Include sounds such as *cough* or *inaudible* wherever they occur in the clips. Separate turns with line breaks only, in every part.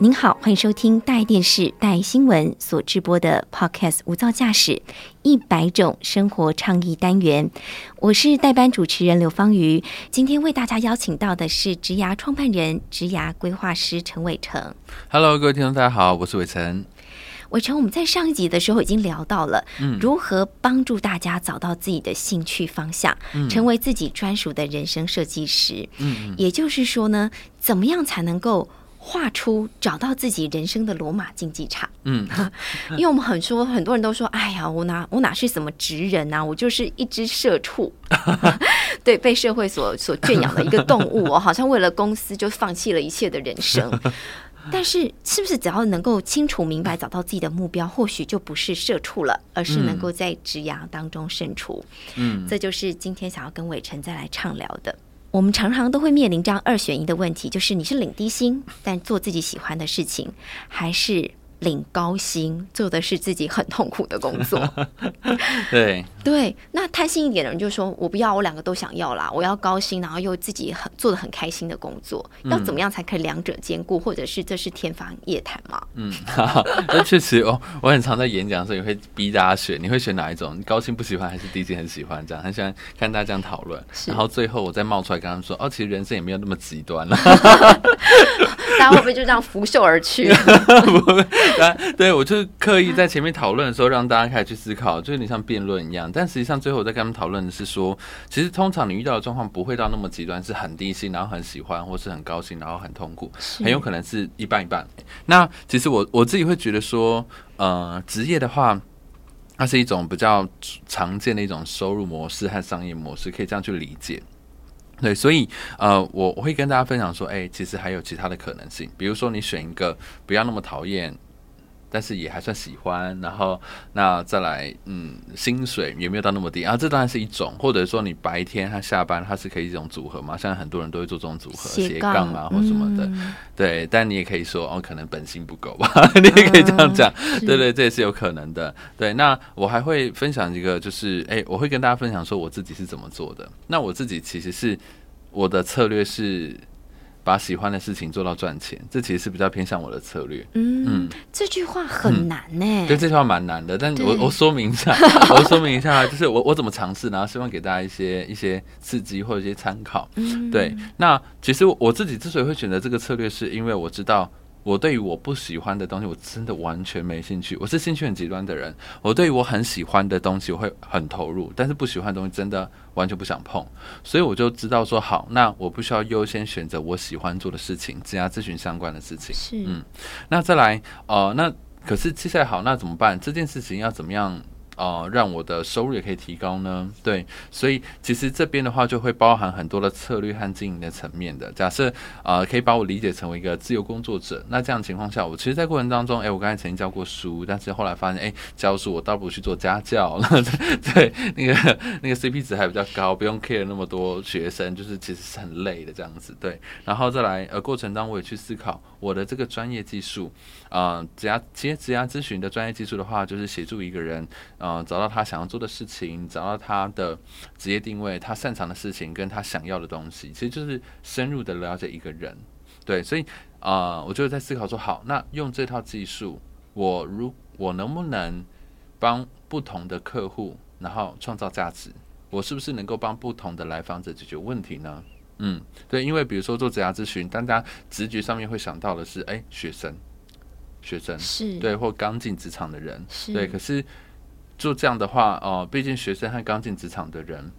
您好，欢迎收听带电视、带新闻所直播的 Podcast《无噪驾驶一百种生活倡议单元》，我是代班主持人刘芳瑜。今天为大家邀请到的是职涯创办人、职涯规划师陈伟成。
Hello，各位听众，大家好，我是伟成。
伟成，我们在上一集的时候已经聊到了，
嗯
如何帮助大家找到自己的兴趣方向，成为自己专属的人生设计师。
嗯
也就是说呢，怎么样才能够画出找到自己人生的罗马竞技场？
嗯，*laughs*
因为我们很说，很多人都说，哎呀，我哪我哪是什么职人啊，我就是一只社畜，*laughs* 对，被社会所所圈养的一个动物哦，好像为了公司就放弃了一切的人生。*laughs* 但是，是不是只要能够清楚明白，找到自己的目标，或许就不是社畜了，而是能够在职涯当中胜出？
嗯，
这就是今天想要跟伟成再来畅聊的。我们常常都会面临这样二选一的问题，就是你是领低薪，但做自己喜欢的事情，还是领高薪，做的是自己很痛苦的工作？*laughs*
对，
对，那贪心一点的人就说：“我不要，我两个都想要啦，我要高薪，然后又自己很做的很开心的工作，要怎么样才可以两者兼顾？或者是这是天方夜谭吗？”
嗯，*laughs* 那确实哦，我很常在演讲的时候也会逼大家选，你会选哪一种？你高薪不喜欢还是低薪很喜欢？这样很喜欢看大家这样讨论，然后最后我再冒出来跟他们说：“哦，其实人生也没有那么极端了。*laughs*
大家会不会就这样拂袖而去？*laughs*
不会”对我就是刻意在前面讨论的时候，让大家开始去思考，就有点像辩论一样。但实际上最后我在跟他们讨论的是说，其实通常你遇到的状况不会到那么极端，是很低兴，然后很喜欢，或是很高兴，然后很痛苦。很有可能是一半一半。那其实我我自己会觉得说，呃，职业的话，它是一种比较常见的一种收入模式和商业模式，可以这样去理解。对，所以呃，我我会跟大家分享说，哎、其实还有其他的可能性，比如说你选一个不要那么讨厌。但是也还算喜欢，然后那再来，嗯，薪水也没有到那么低？啊，这当然是一种，或者说你白天和下班它是可以一种组合嘛，现在很多人都会做这种组合，斜杠。啊或什么的，
嗯。
对，但你也可以说哦，可能本薪不够吧，*laughs* 你也可以这样讲，
是。
对对，这也是有可能的。对，那我还会分享一个，就是哎，我会跟大家分享说我自己是怎么做的。那我自己其实是我的策略是把喜欢的事情做到赚钱，这其实是比较偏向我的策略。
嗯，这句话很难呢、
对，这句话蛮难的，但我我说明一下，*laughs* 我说明一下，就是我我怎么尝试，然后希望给大家一些一些刺激或者一些参考。
嗯
对，那其实我自己之所以会选择这个策略，是因为我知道我对于我不喜欢的东西，我真的完全没兴趣。我是兴趣很极端的人，我对于我很喜欢的东西，我会很投入，但是不喜欢的东西真的完全不想碰。所以我就知道说，好，那我不需要优先选择我喜欢做的事情，只要咨询相关的事情。
是，
嗯那再来，呃，那可是接下来好，那怎么办？这件事情要怎么样？呃，让我的收入也可以提高呢？对，所以其实这边的话就会包含很多的策略和经营的层面的。假设呃，可以把我理解成为一个自由工作者，那这样情况下，我其实，在过程当中，哎、我刚才曾经教过书，但是后来发现，哎、教书我倒不如去做家教了。*laughs* 对，那个那个 CP 值还比较高，不用 care 那么多学生，就是其实是很累的这样子。对，然后再来，呃，过程当中我也去思考我的这个专业技术，呃，职涯其实职涯咨询的专业技术的话，就是协助一个人，呃，找到他想要做的事情，找到他的职业定位，他擅长的事情跟他想要的东西，其实就是深入的了解一个人。对，所以啊、我就在思考说，好，那用这套技术，我如我能不能帮不同的客户，然后创造价值？我是不是能够帮不同的来访者解决问题呢？嗯，对，因为比如说做职涯咨询，大家直觉上面会想到的是，哎，学生，学生，
是，
对，或刚进职场的人，
是，
对，可是做这样的话，哦、毕竟学生和刚进职场的人，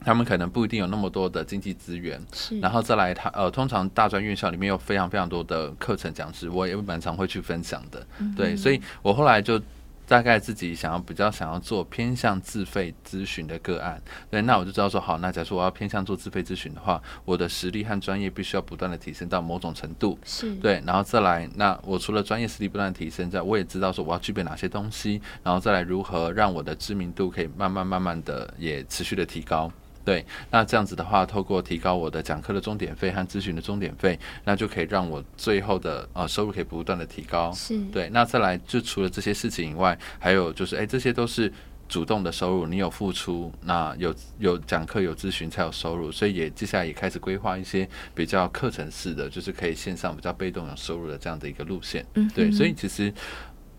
他们可能不一定有那么多的经济资源，
是，
然后再来他呃，通常大专院校里面有非常非常多的课程讲师，我也蛮常会去分享的。
嗯。
对，所以我后来就大概自己想要比较想要做偏向自费咨询的个案。对，那我就知道说好，那假如说我要偏向做自费咨询的话，我的实力和专业必须要不断的提升到某种程度。
是，
对，然后再来，那我除了专业实力不断地提升之外，我也知道说我要具备哪些东西，然后再来如何让我的知名度可以慢慢慢慢的也持续的提高。对，那这样子的话，透过提高我的讲课的钟点费和咨询的钟点费，那就可以让我最后的呃收入可以不断的提高。
是
对，那再来就除了这些事情以外，还有就是，哎，这些都是主动的收入，你有付出，那有有讲课有咨询才有收入，所以也接下来也开始规划一些比较课程式的，就是可以线上比较被动有收入的这样的一个路线。
嗯
对，所以其实，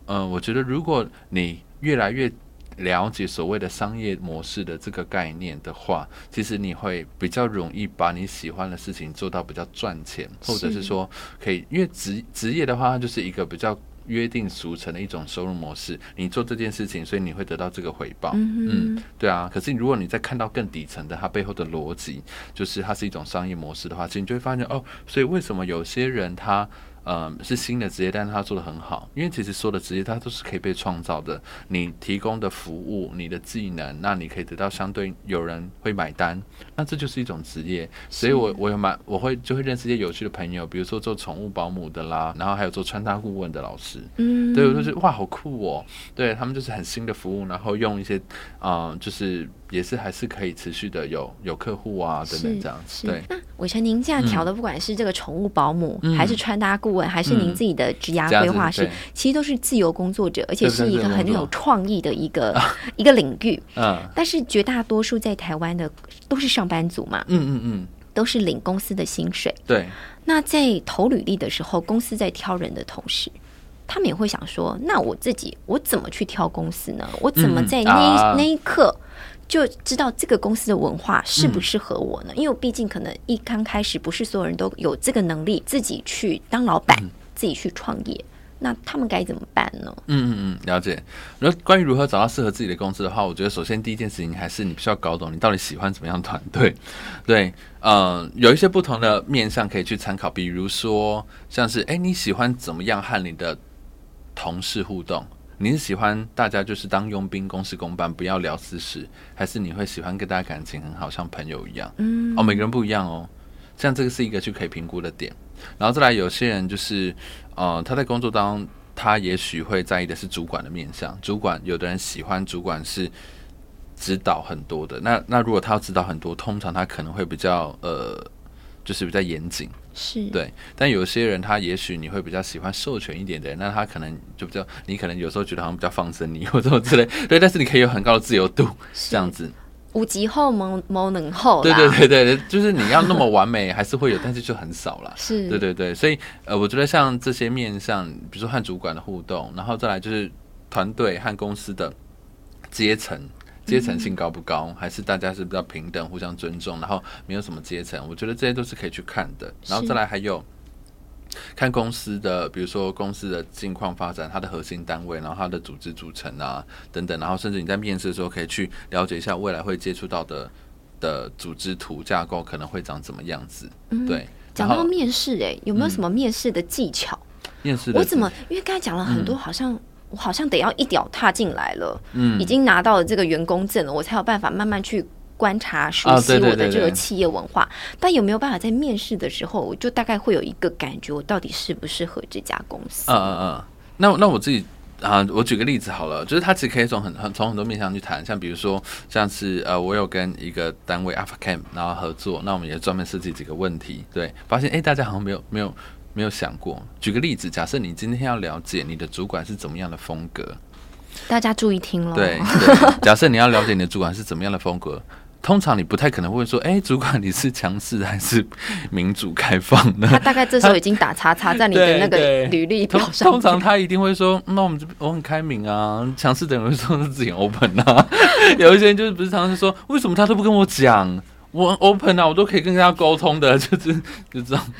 嗯、我觉得如果你越来越了解所谓的商业模式的这个概念的话，其实你会比较容易把你喜欢的事情做到比较赚钱，或者是
是
说可以，因为职职业的话，它就是一个比较约定俗成的一种收入模式。你做这件事情，所以你会得到这个回报。
嗯哼
对啊。可是如果你再看到更底层的它背后的逻辑，就是它是一种商业模式的话，其实你就会发现哦，所以为什么有些人他。嗯，是新的职业，但是他做的很好，因为其实所有的职业它都是可以被创造的。你提供的服务、你的技能，那你可以得到相对有人会买单，那这就是一种职业。所以我我有蛮我会就会认识一些有趣的朋友，比如说做宠物保姆的啦，然后还有做穿搭顾问的老师，
嗯，
对我就是哇好酷哦，对他们就是很新的服务，然后用一些啊、呃就是也是还是可以持续的有有客户啊等等这样子，对。
那伟成，您这样调的，不管是这个宠物保姆，
嗯。
还是穿搭顾问，还是您
嗯
自己的职涯
这样子
规划师，其实都是自由工作者，而且是一个很有创意的一个 *laughs* 一个领域。
嗯。
但是绝大多数在台湾的都是上班族嘛，
嗯嗯嗯，
都是领公司的薪水。
对，
那在投履历的时候，公司在挑人的同时，他们也会想说：那我自己我怎么去挑公司呢？我怎么
嗯
在那那一刻就知道这个公司的文化适
嗯
不适合我呢？因为我毕竟可能一刚开始不是所有人都有这个能力自己去当老板，
嗯
自己去创业。那他们该怎么办呢？
嗯嗯嗯，了解。然后关于如何找到适合自己的公司的话，我觉得首先第一件事情还是你必须要搞懂你到底喜欢怎么样团队。*laughs* 对，嗯，有一些不同的面向可以去参考，比如说像是，哎，你喜欢怎么样和你的同事互动？你是喜欢大家就是当佣兵、公事公办，不要聊私事，还是你会喜欢跟大家感情很好，像朋友一样？
嗯，
哦，每个人不一样哦。像这个是一个就可以评估的点，然后再来有些人就是，呃，他在工作当中，他也许会在意的是主管的面相。主管有的人喜欢主管是指导很多的，那那如果他要指导很多，通常他可能会比较呃，就是比较严谨。
是，
对，但有些人他也许你会比较喜欢授权一点的人，那他可能就比较，你可能有时候觉得好像比较放生你或者之类，*laughs* 对，但是你可以有很高的自由度，
是
这样子。
五级后某某能后
对对对对，就是你要那么完美还是会有，但是就很少了。*laughs*
是，
对对对，所以呃，我觉得像这些面向，比如说和主管的互动，然后再来就是团队和公司的阶层。阶层性高不高，还是大家是比较平等、互相尊重，然后没有什么阶层？我觉得这些都是可以去看的。然后再来还有看公司的，比如说公司的近况发展，它的核心单位，然后它的组织组成啊等等，然后甚至你在面试的时候可以去了解一下未来会接触到的的组织图架构可能会长怎么样子。
嗯
对，
讲到面试，哎，有没有什么面试的技巧？
面试
我怎么？因为刚才讲了很多，好像、我好像得要一脚踏进来了，
嗯
已经拿到了这个员工证了，我才有办法慢慢去观察、熟悉我的这个企业文化。但有没有办法在面试的时候，我就大概会有一个感觉，我到底适不适合这家公司？
嗯嗯嗯，那那我自己啊，我举个例子好了，就是他其实可以从很很从很多面向去谈，像比如说像是呃，我有跟一个单位 Alpha Camp 然后合作，那我们也专门设计几个问题，对，发现哎、诶大家好像没有没有没有想过。举个例子，假设你今天要了解你的主管是怎么样的风格，
大家注意听喽。
对，*laughs* 假设你要了解你的主管是怎么样的风格。通常你不太可能会说，哎、主管你是强势还是民主开放呢？
他大概这时候已经打叉叉在你的那个履历
通
表上面。
通常他一定会说，嗯那我们这边我很开明啊，强势的人会说自己 open 啊，*laughs* 有一些人就是不是常常说，为什么他都不跟我讲？我 open 啊，我都可以跟人家沟通的，*laughs* 就是就这样，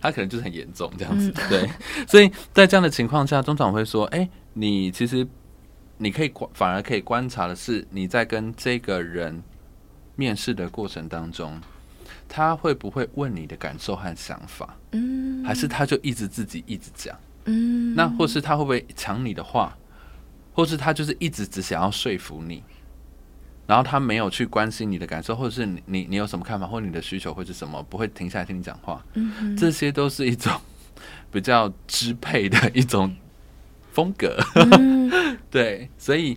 他可能就是很严重这样子，对，所以在这样的情况下，中长会说，哎、你其实你可以观，反而可以观察的是，你在跟这个人面试的过程当中，他会不会问你的感受和想法，
嗯
还是他就一直自己一直讲？
嗯，
那或是他会不会抢你的话，或是他就是一直只想要说服你，然后他没有去关心你的感受，或者是你你你有什么看法，或你的需求会是什么，不会停下来听你讲话，
嗯
这些都是一种 *laughs* 比较支配的一种风格。
嗯。*laughs*
对，所以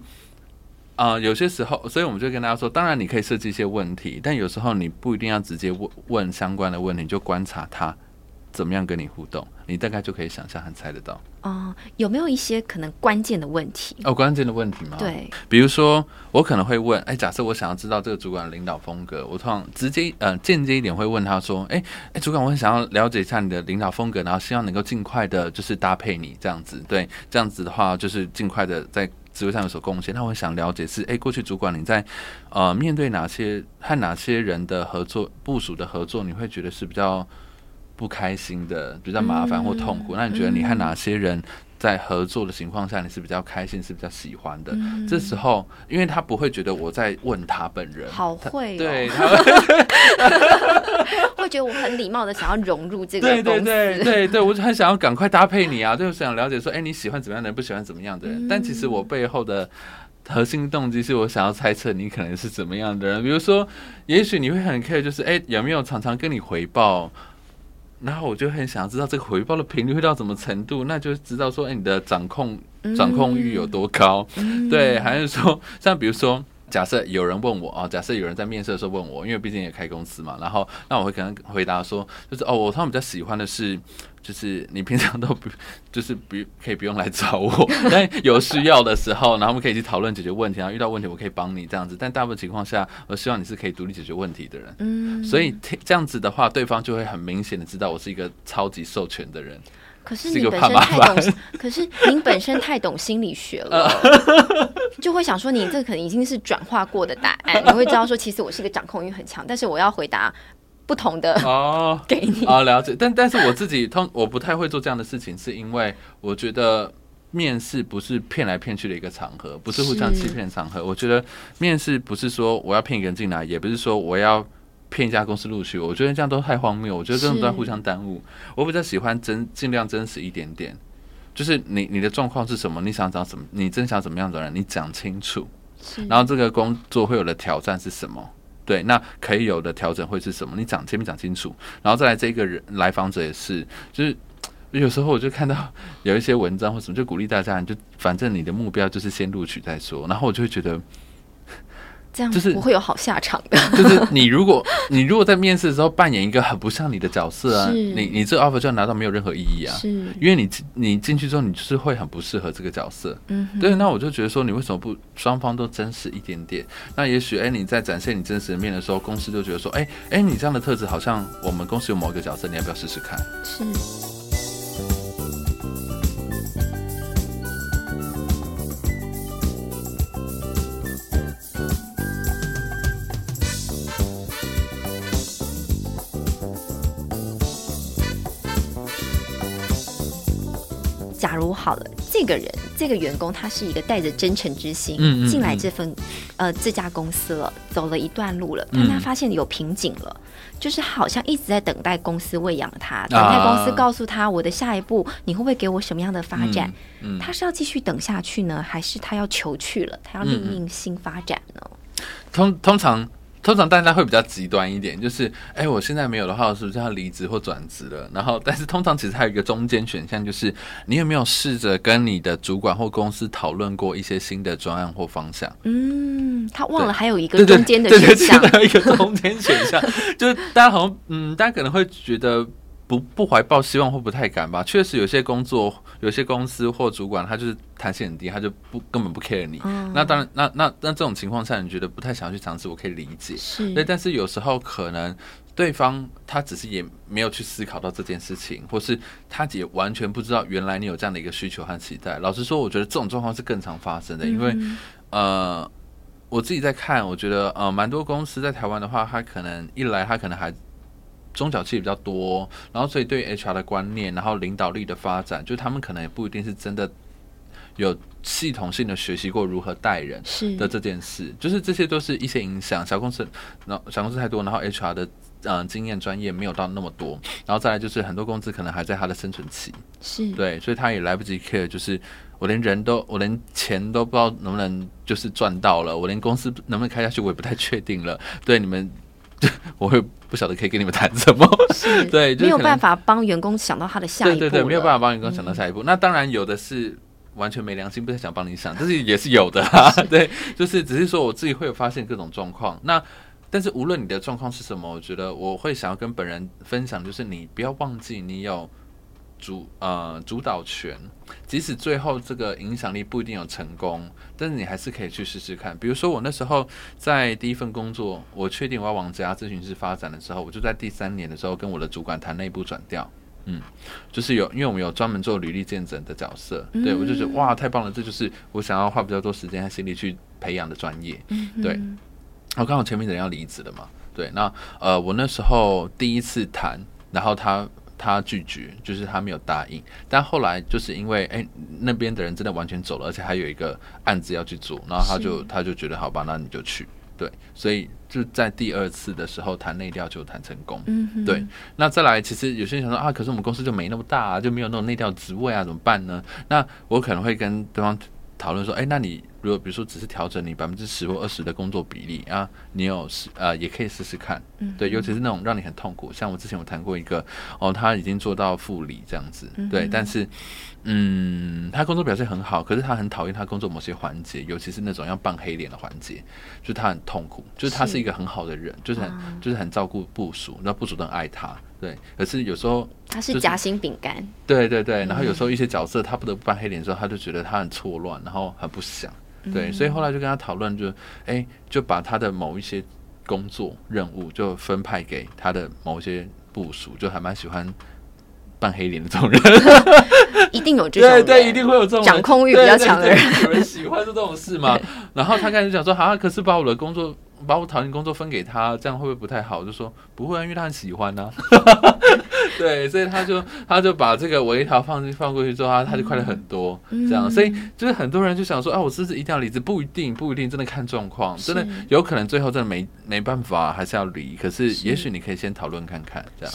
啊、有些时候，所以我们就跟大家说，当然你可以设计一些问题，但有时候你不一定要直接问问相关的问题，你就观察他怎么样跟你互动，你大概就可以想象和猜得到。
哦、有没有一些可能关键的问题？
哦，关键的问题吗？，
对，
比如说我可能会问，哎，假设我想要知道这个主管的领导风格，我通常直接呃间接一点会问他说，哎哎，主管，我很想要了解一下你的领导风格，然后希望能够尽快的就是搭配你这样子，对，这样子的话就是尽快的在。职位上有所贡献，那我想了解是，哎，过去主管你在呃面对哪些和哪些人的合作部署的合作，你会觉得是比较不开心的，比较麻烦或痛苦？那你觉得你和哪些人在合作的情况下，你是比较开心，是比较喜欢的？
嗯
这时候，因为他不会觉得我在问他本人，
好会哦
对，*laughs* 他会
会觉得我很礼貌的想要融入这个
对对对对，我就很想要赶快搭配你啊，*laughs* 就是想了解说，哎，你喜欢怎么样的人，不喜欢怎么样的人。但其实我背后的核心动机是我想要猜测你可能是怎么样的人。比如说，也许你会很 care，就是哎，有没有常常跟你回报？然后我就很想要知道这个回报的频率会到什么程度，那就知道说，哎，你的掌控掌控欲有多高？
嗯
对，还是说，像比如说，假设有人问我啊，假设有人在面试的时候问我，因为毕竟也开公司嘛，然后那我会可能回答说，就是哦，我他们比较喜欢的是，就是你平常都不，*laughs* 就是不可以不用来找我，*laughs* 但有需要的时候，然后我们可以去讨论解决问题，然后遇到问题我可以帮你这样子，但大部分情况下，我希望你是可以独立解决问题的人。
嗯，
所以这样子的话，对方就会很明显的知道我是一个超级授权的人。
可是你本身太懂，可是您本身太懂心理学了，*laughs* 就会想说你这可能已经是转化过的答案，你会知道说其实我是一个掌控欲很强，但是我要回答不同的
哦，*laughs*
给你。
哦，了解。但但是我自己通我不太会做这样的事情，是因为我觉得面试不是骗来骗去的一个场合，不是互相欺骗场合。我觉得面试不是说我要骗一个人进来，也不是说我要。骗一家公司录取，我觉得这样都太荒谬。我觉得这种都在互相耽误。我比较喜欢真尽量真实一点点，就是你你的状况是什么，你想找什么，你真想怎么样的人，你讲清楚。然后这个工作会有的挑战是什么？对，那可以有的调整会是什么？你讲前面讲清楚，然后再来这个人来访者也是，就是有时候我就看到有一些文章或什么，就鼓励大家，你就反正你的目标就是先录取再说。然后我就会觉得，
这样
就是
不会有好下场的。*laughs*
就是你如果你如果在面试的时候扮演一个很不像你的角色啊，你你这个 offer 就要拿到没有任何意义啊。
是，
因为你你进去之后，你就是会很不适合这个角色。
嗯，
对，那我就觉得说，你为什么不双方都真实一点点？那也许，哎，你在展现你真实的面的时候，公司就觉得说，哎哎，你这样的特质好像我们公司有某一个角色，你要不要试试看？
是。好了，这个人这个员工他是一个带着真诚之心
嗯嗯
进来
嗯
这份呃这家公司了，走了一段路了，
嗯
但他发现有瓶颈了。就是好像一直在等待公司喂养他，等待公司告诉他我的下一步你会不会给我什么样的发展？
嗯，
他是要继续等下去呢，还是他要求去了？他要另应新发展呢？
通通常通常大家会比较极端一点，就是哎，我现在没有的话，我是不是要离职或转职了？然后，但是通常其实还有一个中间选项，就是你有没有试着跟你的主管或公司讨论过一些新的专案或方向？
嗯，他忘了还有一个中间的选项
对，还有一个中间选项，就是大家好像嗯，大家可能会觉得不不怀抱希望或不太敢吧。确实有些工作、有些公司或主管，他就是弹性很低，他就不根本不 care 你。
嗯
那当然，那那那这种情况下，你觉得不太想要去尝试，我可以理解。
是
对，但是有时候可能对方他只是也没有去思考到这件事情，或是他也完全不知道原来你有这样的一个需求和期待。老实说，我觉得这种状况是更常发生的，因为
嗯
呃，我自己在看，我觉得呃，蛮多公司在台湾的话，他可能一来他可能还中小企业比较多，然后所以对于 HR 的观念，然后领导力的发展，就他们可能也不一定是真的有系统性的学习过如何带人。
是
的这件事，就是这些都是一些影响。小公司，然后小公司太多，然后 HR 的嗯、呃经验专业没有到那么多，然后再来就是很多公司可能还在它的生存期，
是，
对，所以他也来不及 care，就是我连人都我连钱都不知道能不能就是赚到了，我连公司能不能开下去我也不太确定了。对你们，*laughs* 我会不晓得可以跟你们谈什么。对就是
没有办法帮员工想到他的下一步
对对对，没有办法。帮员工想到下一步。那当然有的是完全没良心，不太想帮你想，但是也是有的啊。*laughs* 对，就是只是说我自己会有发现各种状况。那但是无论你的状况是什么，我觉得我会想要跟本人分享，就是你不要忘记你有主呃主导权，即使最后这个影响力不一定有成功，但是你还是可以去试试看。比如说我那时候在第一份工作，我确定我要往这家咨询师发展的时候，我就在第三年的时候跟我的主管谈内部转调。嗯，就是有，因为我们有专门做履历见证的角色，对我就觉得哇，太棒了，这就是我想要花比较多时间和心力去培养的专业。对，我刚好前面的人要离职了嘛，对，那呃，我那时候第一次谈，然后他他拒绝，就是他没有答应，但后来就是因为哎那边的人真的完全走了，而且还有一个案子要去做，然后他就他就觉得好吧，那你就去。对，所以就在第二次的时候谈内调就谈成功。嗯，对。那再来，其实有些人想说啊，可是我们公司就没那么大，啊，就没有那种内调职位啊，怎么办呢？那我可能会跟对方讨论说，哎，那你如果比如说只是调整你百分之十或二十的工作比例啊，你有试呃也可以试试看。嗯，对，尤其是那种让你很痛苦，像我之前有谈过一个哦，他已经做到副理这样子，对，但是。嗯，他工作表现很好，可是他很讨厌他工作某些环节，尤其是那种要扮黑脸的环节，就是他很痛苦。就是他是一个很好的人，就是很就是很照顾部署，那部署都很爱他，对。可是有时候
他是夹心饼干，
对对对。然后有时候一些角色他不得不扮黑脸的时候，他就觉得他很错乱，然后很不想，对。所以后来就跟他讨论，就哎就把他的某一些工作任务就分派给他的某一些部署，就还蛮喜欢。扮黑脸的这种人，*laughs*
一定有这种对
对，一定会有这种
掌控欲比较强的人，
有人喜欢做这种事嘛？*laughs* 然后他开始讲说：“好，可是把我的工作，把我讨厌工作分给他，这样会不会不太好？”我就说：“不会啊，因为他很喜欢啊。*laughs* ”对，所以他就他就把这个微调放进放过去之后，他他就快乐很多。这样，所以就是很多人就想说：“啊，我是不是一定要离职？不一定，不一定，真的看状况，真的有可能最后真的没没办法，还是要离。可是也许你可以先讨论看看，这样。”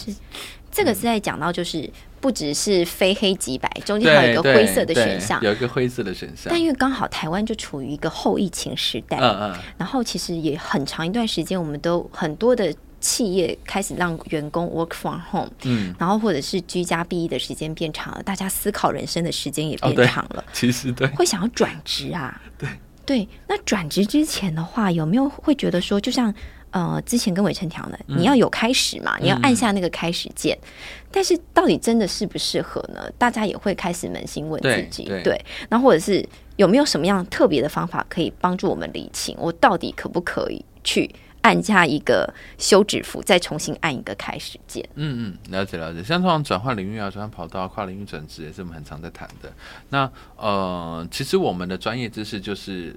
这个是在讲到，就是不只是非黑即白，中间还有一个灰色的选项，
有一个灰色的选项。
但因为刚好台湾就处于一个后疫情时代，嗯嗯，然后其实也很长一段时间，我们都很多的企业开始让员工 work from home，嗯，然后或者是居家避疫的时间变长了，大家思考人生的时间也变长了。
其实对，
会想要转职啊，
对
对。那转职之前的话，有没有会觉得说，就像？呃，之前跟伟成讲的，你要有开始嘛，你要按下那个开始键。但是到底真的适不适合呢？大家也会开始扪心问自己，对。那或者是有没有什么样特别的方法可以帮助我们理清，我到底可不可以去按下一个休止符，再重新按一个开始键？
嗯嗯，了解了解。像这种转换领域啊，转换跑道、跨领域转职，也是我们很常在谈的。那呃，其实我们的专业知识就是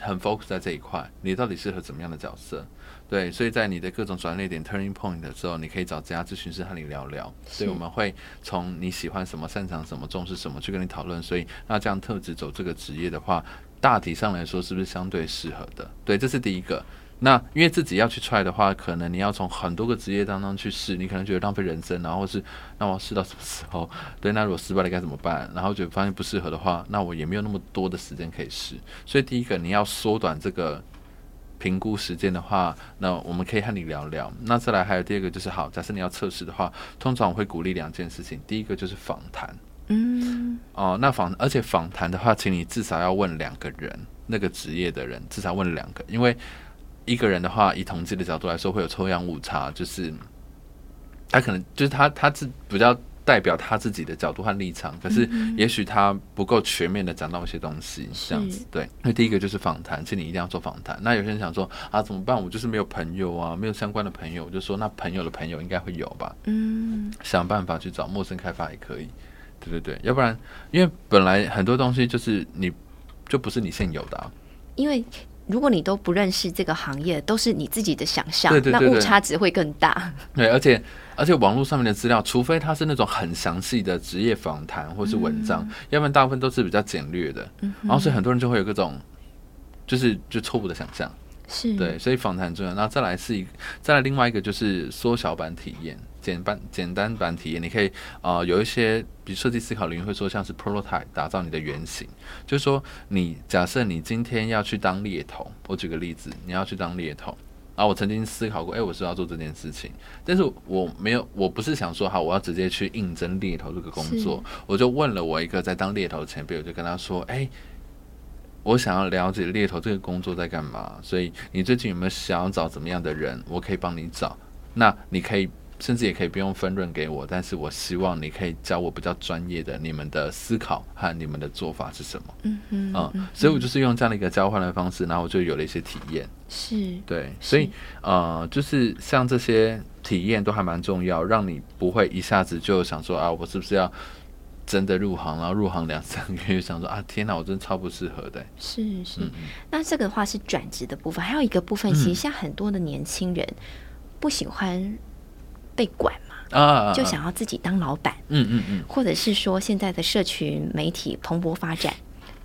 很 focus 在这一块，你到底适合怎么样的角色？对，所以在你的各种转捩点 （turning point） 的时候，你可以找这家咨询师和你聊聊。所以我们会从你喜欢什么、擅长什么、重视什么去跟你讨论。所以那这样特质走这个职业的话，大体上来说是不是相对适合的？对，这是第一个。那因为自己要去 try 的话，可能你要从很多个职业当中去试，你可能觉得浪费人生，然后是那我试到什么时候？*laughs* 对，那如果失败了该怎么办？然后就发现不适合的话，那我也没有那么多的时间可以试。所以第一个你要缩短这个。评估时间的话，那我们可以和你聊聊。那再来还有第二个就是好，假设你要测试的话，通常我会鼓励两件事情。第一个就是访谈，嗯，哦，那访而且访谈的话，请你至少要问两个人，那个职业的人至少问两个，因为一个人的话，以统计的角度来说，会有抽样误差，就是他可能就是他他是比较。代表他自己的角度和立场，可是也许他不够全面的讲到一些东西，这样子对。那第一个就是访谈，请你一定要做访谈。那有些人想说啊，怎么办？我就是没有朋友啊，没有相关的朋友。我就说，那朋友的朋友应该会有吧？嗯，想办法去找陌生开发也可以。对对对，要不然，因为本来很多东西就是你就不是你现有的，啊
因为。如果你都不认识这个行业，都是你自己的想象，
那
误差值会更大。
对，而且而且网络上面的资料，除非它是那种很详细的职业访谈或是文章，要不然大部分都是比较简略的。然后所以很多人就会有各种就是就错误的想象。
是。
对，所以访谈重要。然后再来是一再来另外一个就是缩小版体验。简单简单版体验，你可以啊有一些，比如设计思考领域会说像是 prototype 打造你的原型，就是说你假设你今天要去当猎头，我举个例子，你要去当猎头，啊，我曾经思考过，哎，我是要做这件事情，但是我没有，我不是想说，好，我要直接去应征猎头这个工作，我就问了我一个在当猎头的前辈，我就跟他说，哎，我想要了解猎头这个工作在干嘛，所以你最近有没有想要找怎么样的人，我可以帮你找，那你可以。甚至也可以不用分润给我，但是我希望你可以教我比较专业的你们的思考和你们的做法是什么。嗯嗯，所以我就是用这样的一个交换的方式，然后我就有了一些体验。
是，
对，所以呃，就是像这些体验都还蛮重要，让你不会一下子就想说啊，我是不是要真的入行，然后入行两三个月想说啊，天哪，我真的超不适合的。
是是，那这个的话是转职的部分，还有一个部分，其实像很多的年轻人不喜欢。被管嘛，啊，就想要自己当老板，嗯嗯嗯，或者是说现在的社群媒体蓬勃发展，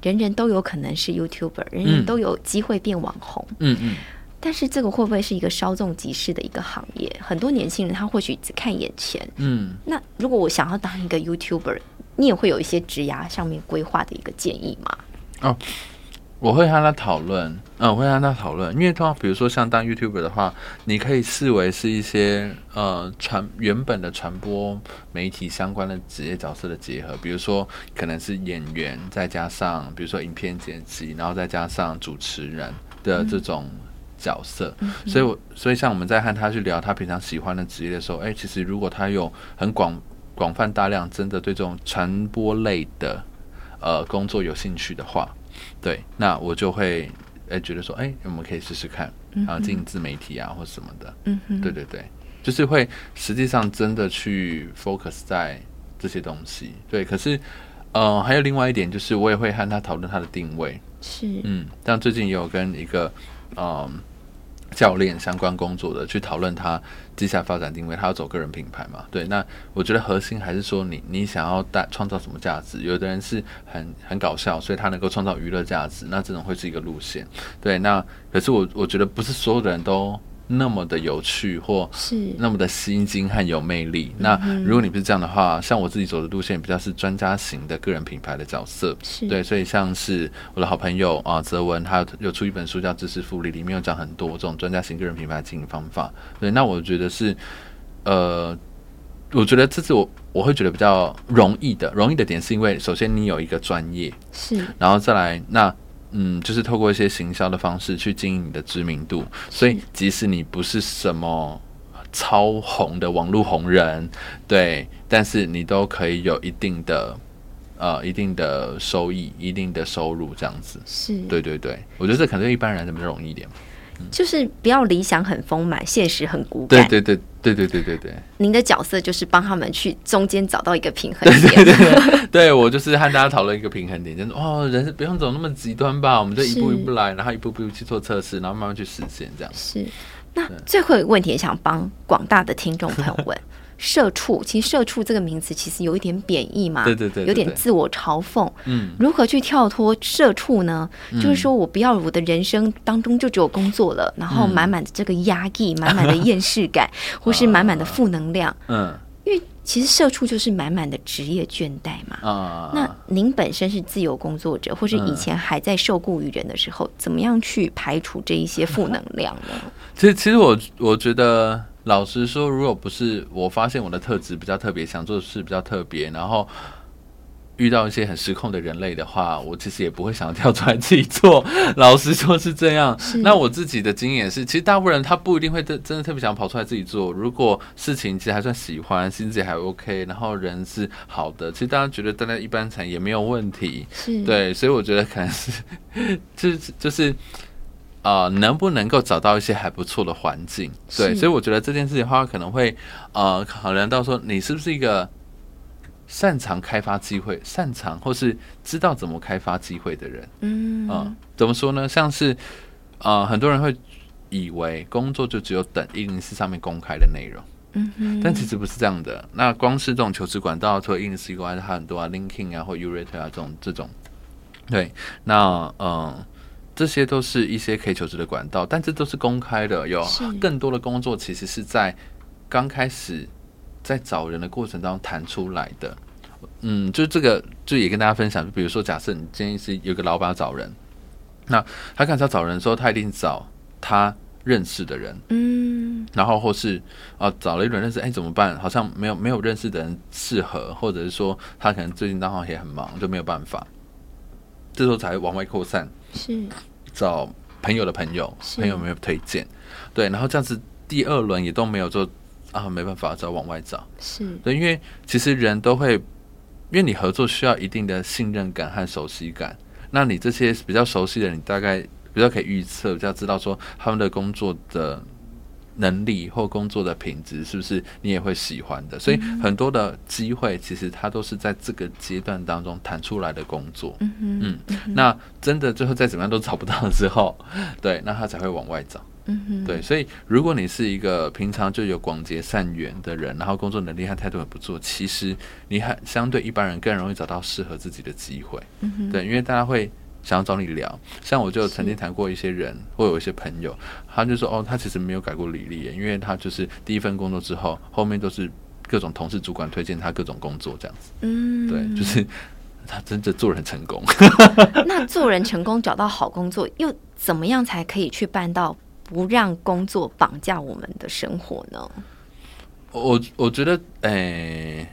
人人都有可能是 YouTuber，人人都有机会变网红，嗯嗯，但是这个会不会是一个稍纵即逝的一个行业？很多年轻人他或许只看眼前，嗯，那如果我想要当一个 YouTuber，你也会有一些职涯上面规划的一个建议吗？哦。
我会和他讨论，嗯，我会和他讨论，因为通常比如说像当 YouTuber 的话，你可以视为是一些呃传原本的传播媒体相关的职业角色的结合，比如说可能是演员，再加上比如说影片剪辑，然后再加上主持人的这种角色，所以，我所以像我们在和他去聊他平常喜欢的职业的时候，哎，其实如果他有很广广泛大量真的对这种传播类的呃工作有兴趣的话。对，那我就会诶觉得说，哎，我们可以试试看，然后进自媒体啊，或什么的。嗯哼，对对对，就是会实际上真的去 focus 在这些东西。对，可是呃，还有另外一点，就是我也会和他讨论他的定位。
是，
嗯，但最近也有跟一个嗯。教练相关工作的去讨论他接下来发展定位，他要走个人品牌嘛？对，那我觉得核心还是说你你想要带创造什么价值？有的人是很很搞笑，所以他能够创造娱乐价值，那这种会是一个路线。对，那可是我我觉得不是所有的人都。那么的有趣，或是那么的吸睛和有魅力。那如果你不是这样的话，像我自己走的路线比较是专家型的个人品牌的角色，对，所以像是我的好朋友啊，泽文，他有出一本书叫《知识复利》，里面有讲很多这种专家型个人品牌经营方法。对，那我觉得是，呃，我觉得这是我我会觉得比较容易的，容易的点是因为首先你有一个专业，
是，
然后再来那。嗯，就是透过一些行销的方式去经营你的知名度，所以即使你不是什么超红的网络红人，对，但是你都可以有一定的呃一定的收益、一定的收入这样子。
是，
对对对，我觉得这可能对一般人怎么容易一点。
就是不要理想很丰满，现实很骨感。
对对对对对对对对。
您的角色就是帮他们去中间找到一个平衡点。对
对对，对我就是和大家讨论一个平衡点，就是哦，人是不用走那么极端吧，我们就一步一步来，然后一步步去做测试，然后慢慢去实现这样。
是。那最后一个问题，想帮广大的听众朋友问。*laughs* 社畜，其实社畜这个名词其实有一点贬义嘛，
对对对，
有点自我嘲讽。嗯，如何去跳脱社畜呢？就是说我不要我的人生当中就只有工作了，然后满满的这个压抑，*laughs* 满满的厌世感，或是满满的负能量。嗯，因为其实社畜就是满满的职业倦怠嘛。啊，那您本身是自由工作者，或是以前还在受雇于人的时候，怎么样去排除这一些负能量呢？
其实，其实我我觉得。老实说，如果不是我发现我的特质比较特别，想做的事比较特别，然后遇到一些很失控的人类的话，我其实也不会想要跳出来自己做。老实说是这样。那我自己的经验是，其实大部分人他不一定会真真的特别想跑出来自己做。如果事情其实还算喜欢，心情还 OK，然后人是好的，其实大家觉得待在一般层也没有问题。对，所以我觉得可能是，就 *laughs* 是就是。啊，能不能够找到一些还不错的环境？对，所以我觉得这件事情的话，可能会呃考量到说，你是不是一个擅长开发机会、擅长或是知道怎么开发机会的人？嗯，啊，怎么说呢？像是呃，很多人会以为工作就只有等一零四上面公开的内容，嗯但其实不是这样的。那光是这种求职管道，除了一零四以外，还有很多啊，LinkedIn 啊，或 u r a t e 啊这种这种。对，那嗯。这些都是一些可以求职的管道，但这都是公开的。有更多的工作其实是在刚开始在找人的过程当中谈出来的。嗯，就这个，就也跟大家分享。就比如说，假设你建议是有个老板找人，那他开始要找人的时候，他一定找他认识的人，
嗯，
然后或是啊找了一轮认识，哎怎么办？好像没有没有认识的人适合，或者是说他可能最近刚好也很忙，就没有办法，这时候才会往外扩散，
是
找朋友的朋友，朋友没有推荐？对，然后这样子第二轮也都没有做啊没办法，只好往外找。
是，
对，因为其实人都会，因为你合作需要一定的信任感和熟悉感。那你这些比较熟悉的人，你大概比较可以预测，比较知道说他们的工作的能力或工作的品质是不是你也会喜欢的。所以很多的机会，其实它都是在这个阶段当中谈出来的工作。
嗯哼，
嗯，那真的最后再怎么样都找不到之后，*laughs* 对，那他才会往外找。
嗯哼，
对，所以如果你是一个平常就有广结善缘的人，然后工作能力和态度很不错，其实你很相对一般人更容易找到适合自己的机会。
嗯哼，
对，因为大家会想要找你聊。像我就曾经谈过一些人，或有一些朋友，他就说哦，他其实没有改过履历耶，因为他就是第一份工作之后，后面都是各种同事主管推荐他各种工作这样子。
嗯，
对，就是他真的做人成功。*laughs*
那做人成功找到好工作，又怎么样才可以去办到不让工作绑架我们的生活呢？
我我觉得，诶、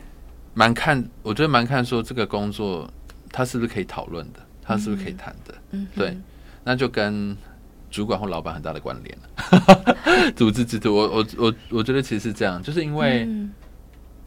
蛮看，我觉得蛮看说这个工作他是不是可以讨论的，他是不是可以谈的，
嗯，
对，那就跟主管或老板很大的关联了。*laughs* 组织制度，我我我我觉得其实是这样，就是因为，
嗯。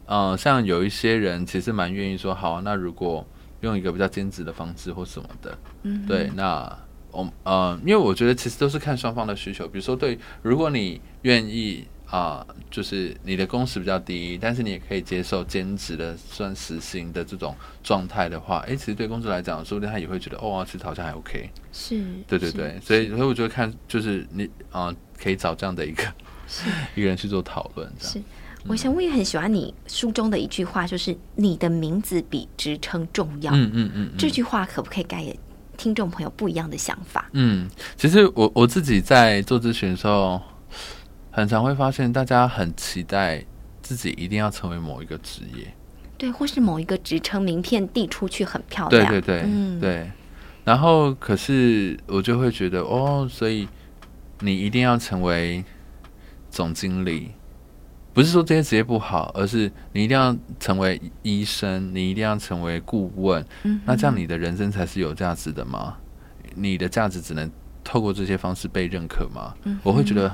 呃，像有一些人其实蛮愿意说，好啊、那如果用一个比较兼职的方式或什么的，
嗯，
对，那我呃，因为我觉得其实都是看双方的需求。比如说，对，如果你愿意啊、就是你的工时比较低，但是你也可以接受兼职的算时薪的这种状态的话，诶，其实对工作来讲，说不定他也会觉得，哦，其实好像还 OK。
是，
对对对，所以所以我觉得看就是你啊、可以找这样的一个 *laughs* 一个人去做讨论，这样。
是。我想我也很喜欢你书中的一句话，就是你的名字比职称重要。
嗯嗯嗯，嗯
这句话可不可以改听众朋友不一样的想法？
嗯，其实我我自己在做咨询的时候，很常会发现大家很期待自己一定要成为某一个职业。
对，或是某一个职称名片递出去很漂亮，
对对对、
嗯，
对。然后可是我就会觉得哦，所以你一定要成为总经理，不是说这些职业不好，而是你一定要成为医生，你一定要成为顾问，
嗯，
那这样你的人生才是有价值的吗？你的价值只能透过这些方式被认可吗？
嗯
我会觉得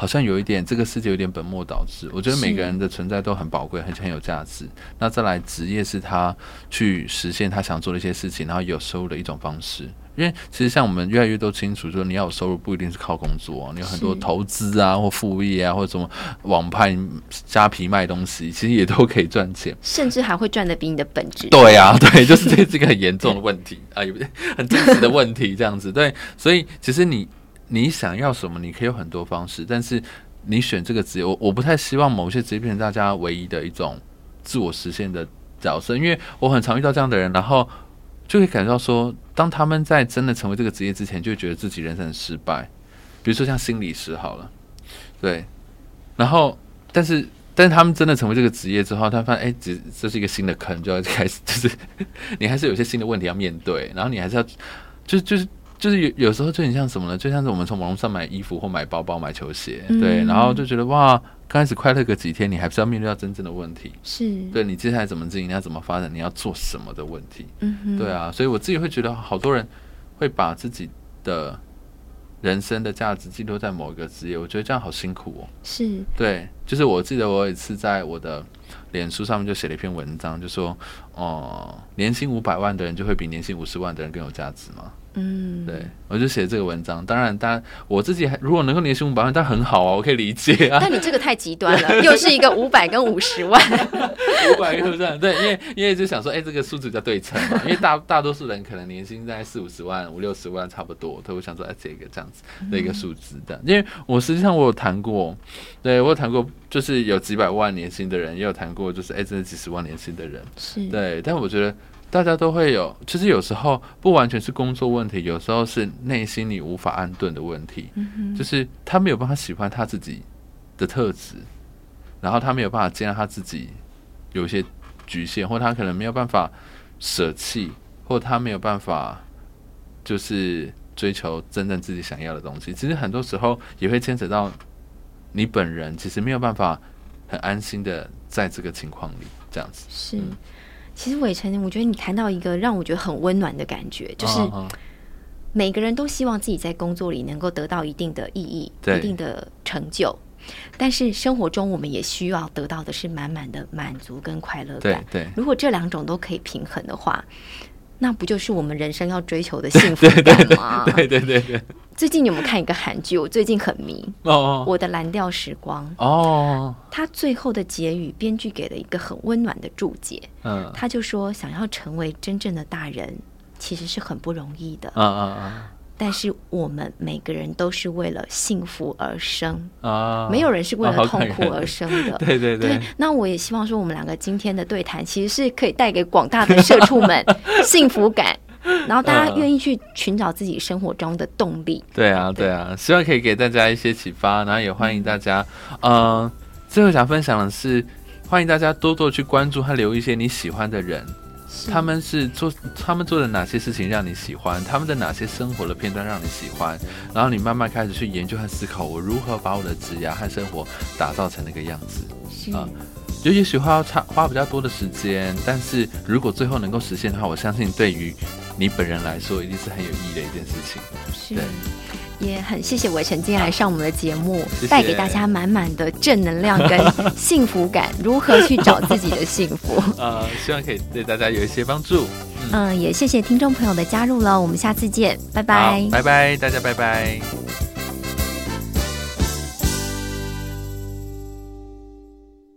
好像有一点，这个世界有点本末倒置。我觉得每个人的存在都很宝贵，很很有价值。那再来，职业是他去实现他想做的一些事情，然后有收入的一种方式。因为其实像我们越来越都清楚，说你要有收入不一定是靠工作、啊，你有很多投资啊，或副业啊，或者什么网拍、虾皮卖东西，其实也都可以赚钱。
甚至还会赚的比你的本职
对啊、对，就是这是一个很严重的 *laughs* 问题啊，也不是很真实的问题，这样子。对，所以其实你你想要什么，你可以有很多方式，但是你选这个职业，我我不太希望某些职业变成大家唯一的一种自我实现的角色，因为我很常遇到这样的人，然后就会感觉到说，当他们在真的成为这个职业之前，就觉得自己人生很失败。比如说像心理师好了，对，然后但是。但是他们真的成为这个职业之后，他发现，哎、这这是一个新的坑，就要开始，就是 *laughs* 你还是有些新的问题要面对，然后你还是要，就就是就是有有时候就很像什么呢？就像是我们从网络上买衣服或买包包、买球鞋，对，
嗯
然后就觉得哇，刚开始快乐个几天，你还是要面对到真正的问题，
是，
对你接下来怎么经营，你要怎么发展，你要做什么的问题，
嗯哼，
对啊，所以我自己会觉得，好多人会把自己的人生的价值寄托在某一个职业，我觉得这样好辛苦哦。
是，
对，就是我记得我有一次在我的脸书上面就写了一篇文章，就说，哦、年薪五百万的人就会比年薪五十万的人更有价值吗？
嗯，
对，我就写这个文章。当然，当然我自己还如果能够年薪五百万，但很好啊，我可以理解啊。
但你这个太极端了，*laughs* 又是一个五百跟五十万，*laughs*
五百个这样，对，因为因为就想说，哎、这个数字比较对称嘛，*laughs* 因为大大多数人可能年薪在四五十万、五六十万差不多，所以我想说，哎、这个这样子的一个数字的，因为我实际上我有谈过，对我有谈过，就是有几百万年薪的人，也有谈过，就是哎、真的几十万年薪的人，
是，
对，但我觉得大家都会有，其实有时候不完全是工作问题，有时候是内心你无法安顿的问题，
嗯哼，
就是他没有办法喜欢他自己的特质，然后他没有办法接纳他自己有一些局限，或他可能没有办法舍弃，或他没有办法就是追求真正自己想要的东西。其实很多时候也会牵扯到你本人，其实没有办法很安心的在这个情况里这样子。
是，其实伟成，我觉得你谈到一个让我觉得很温暖的感觉，就是每个人都希望自己在工作里能够得到一定的意义、一定的成就，但是生活中我们也需要得到的是满满的满足跟快乐感。
对对。
如果这两种都可以平衡的话，那不就是我们人生要追求的 *laughs* 幸福感吗？*laughs*
对对对对，
最近你有没有看一个韩剧？我最近很迷《
哦
我的蓝调时光》，
哦，
他最后的结语，编剧给了一个很温暖的注解。
嗯
他就说，想要成为真正的大人，其实是很不容易的。
嗯嗯
但是我们每个人都是为了幸福而生，
嗯啊，
没有人是为
啊
了痛苦而生的。*laughs*
对对对，
那我也希望说，我们两个今天的对谈，其实是可以带给广大的社畜们 *laughs* 幸福感，然后大家
嗯。
愿意去寻找自己生活中的动力。
对啊，对。啊，希望可以给大家一些启发，然后也欢迎大家，嗯、最后想分享的是，欢迎大家多多去关注和留意一些你喜欢的人，
是
他们是做他们做的哪些事情让你喜欢，他们的哪些生活的片段让你喜欢，然后你慢慢开始去研究和思考，我如何把我的职涯和生活打造成那个样子。
是
啊就也许花要差花比较多的时间，但是如果最后能够实现的话，我相信对于你本人来说，一定是很有意义的一件事情。
是
对。
也很谢谢伟成今天来上我们的节目，
谢谢
带给大家满满的正能量跟 *laughs* 幸福感。如何去找自己的幸福？*laughs*
呃，希望可以对大家有一些帮助。
嗯，也谢谢听众朋友的加入了，我们下次见，拜拜，
拜拜，大家拜拜。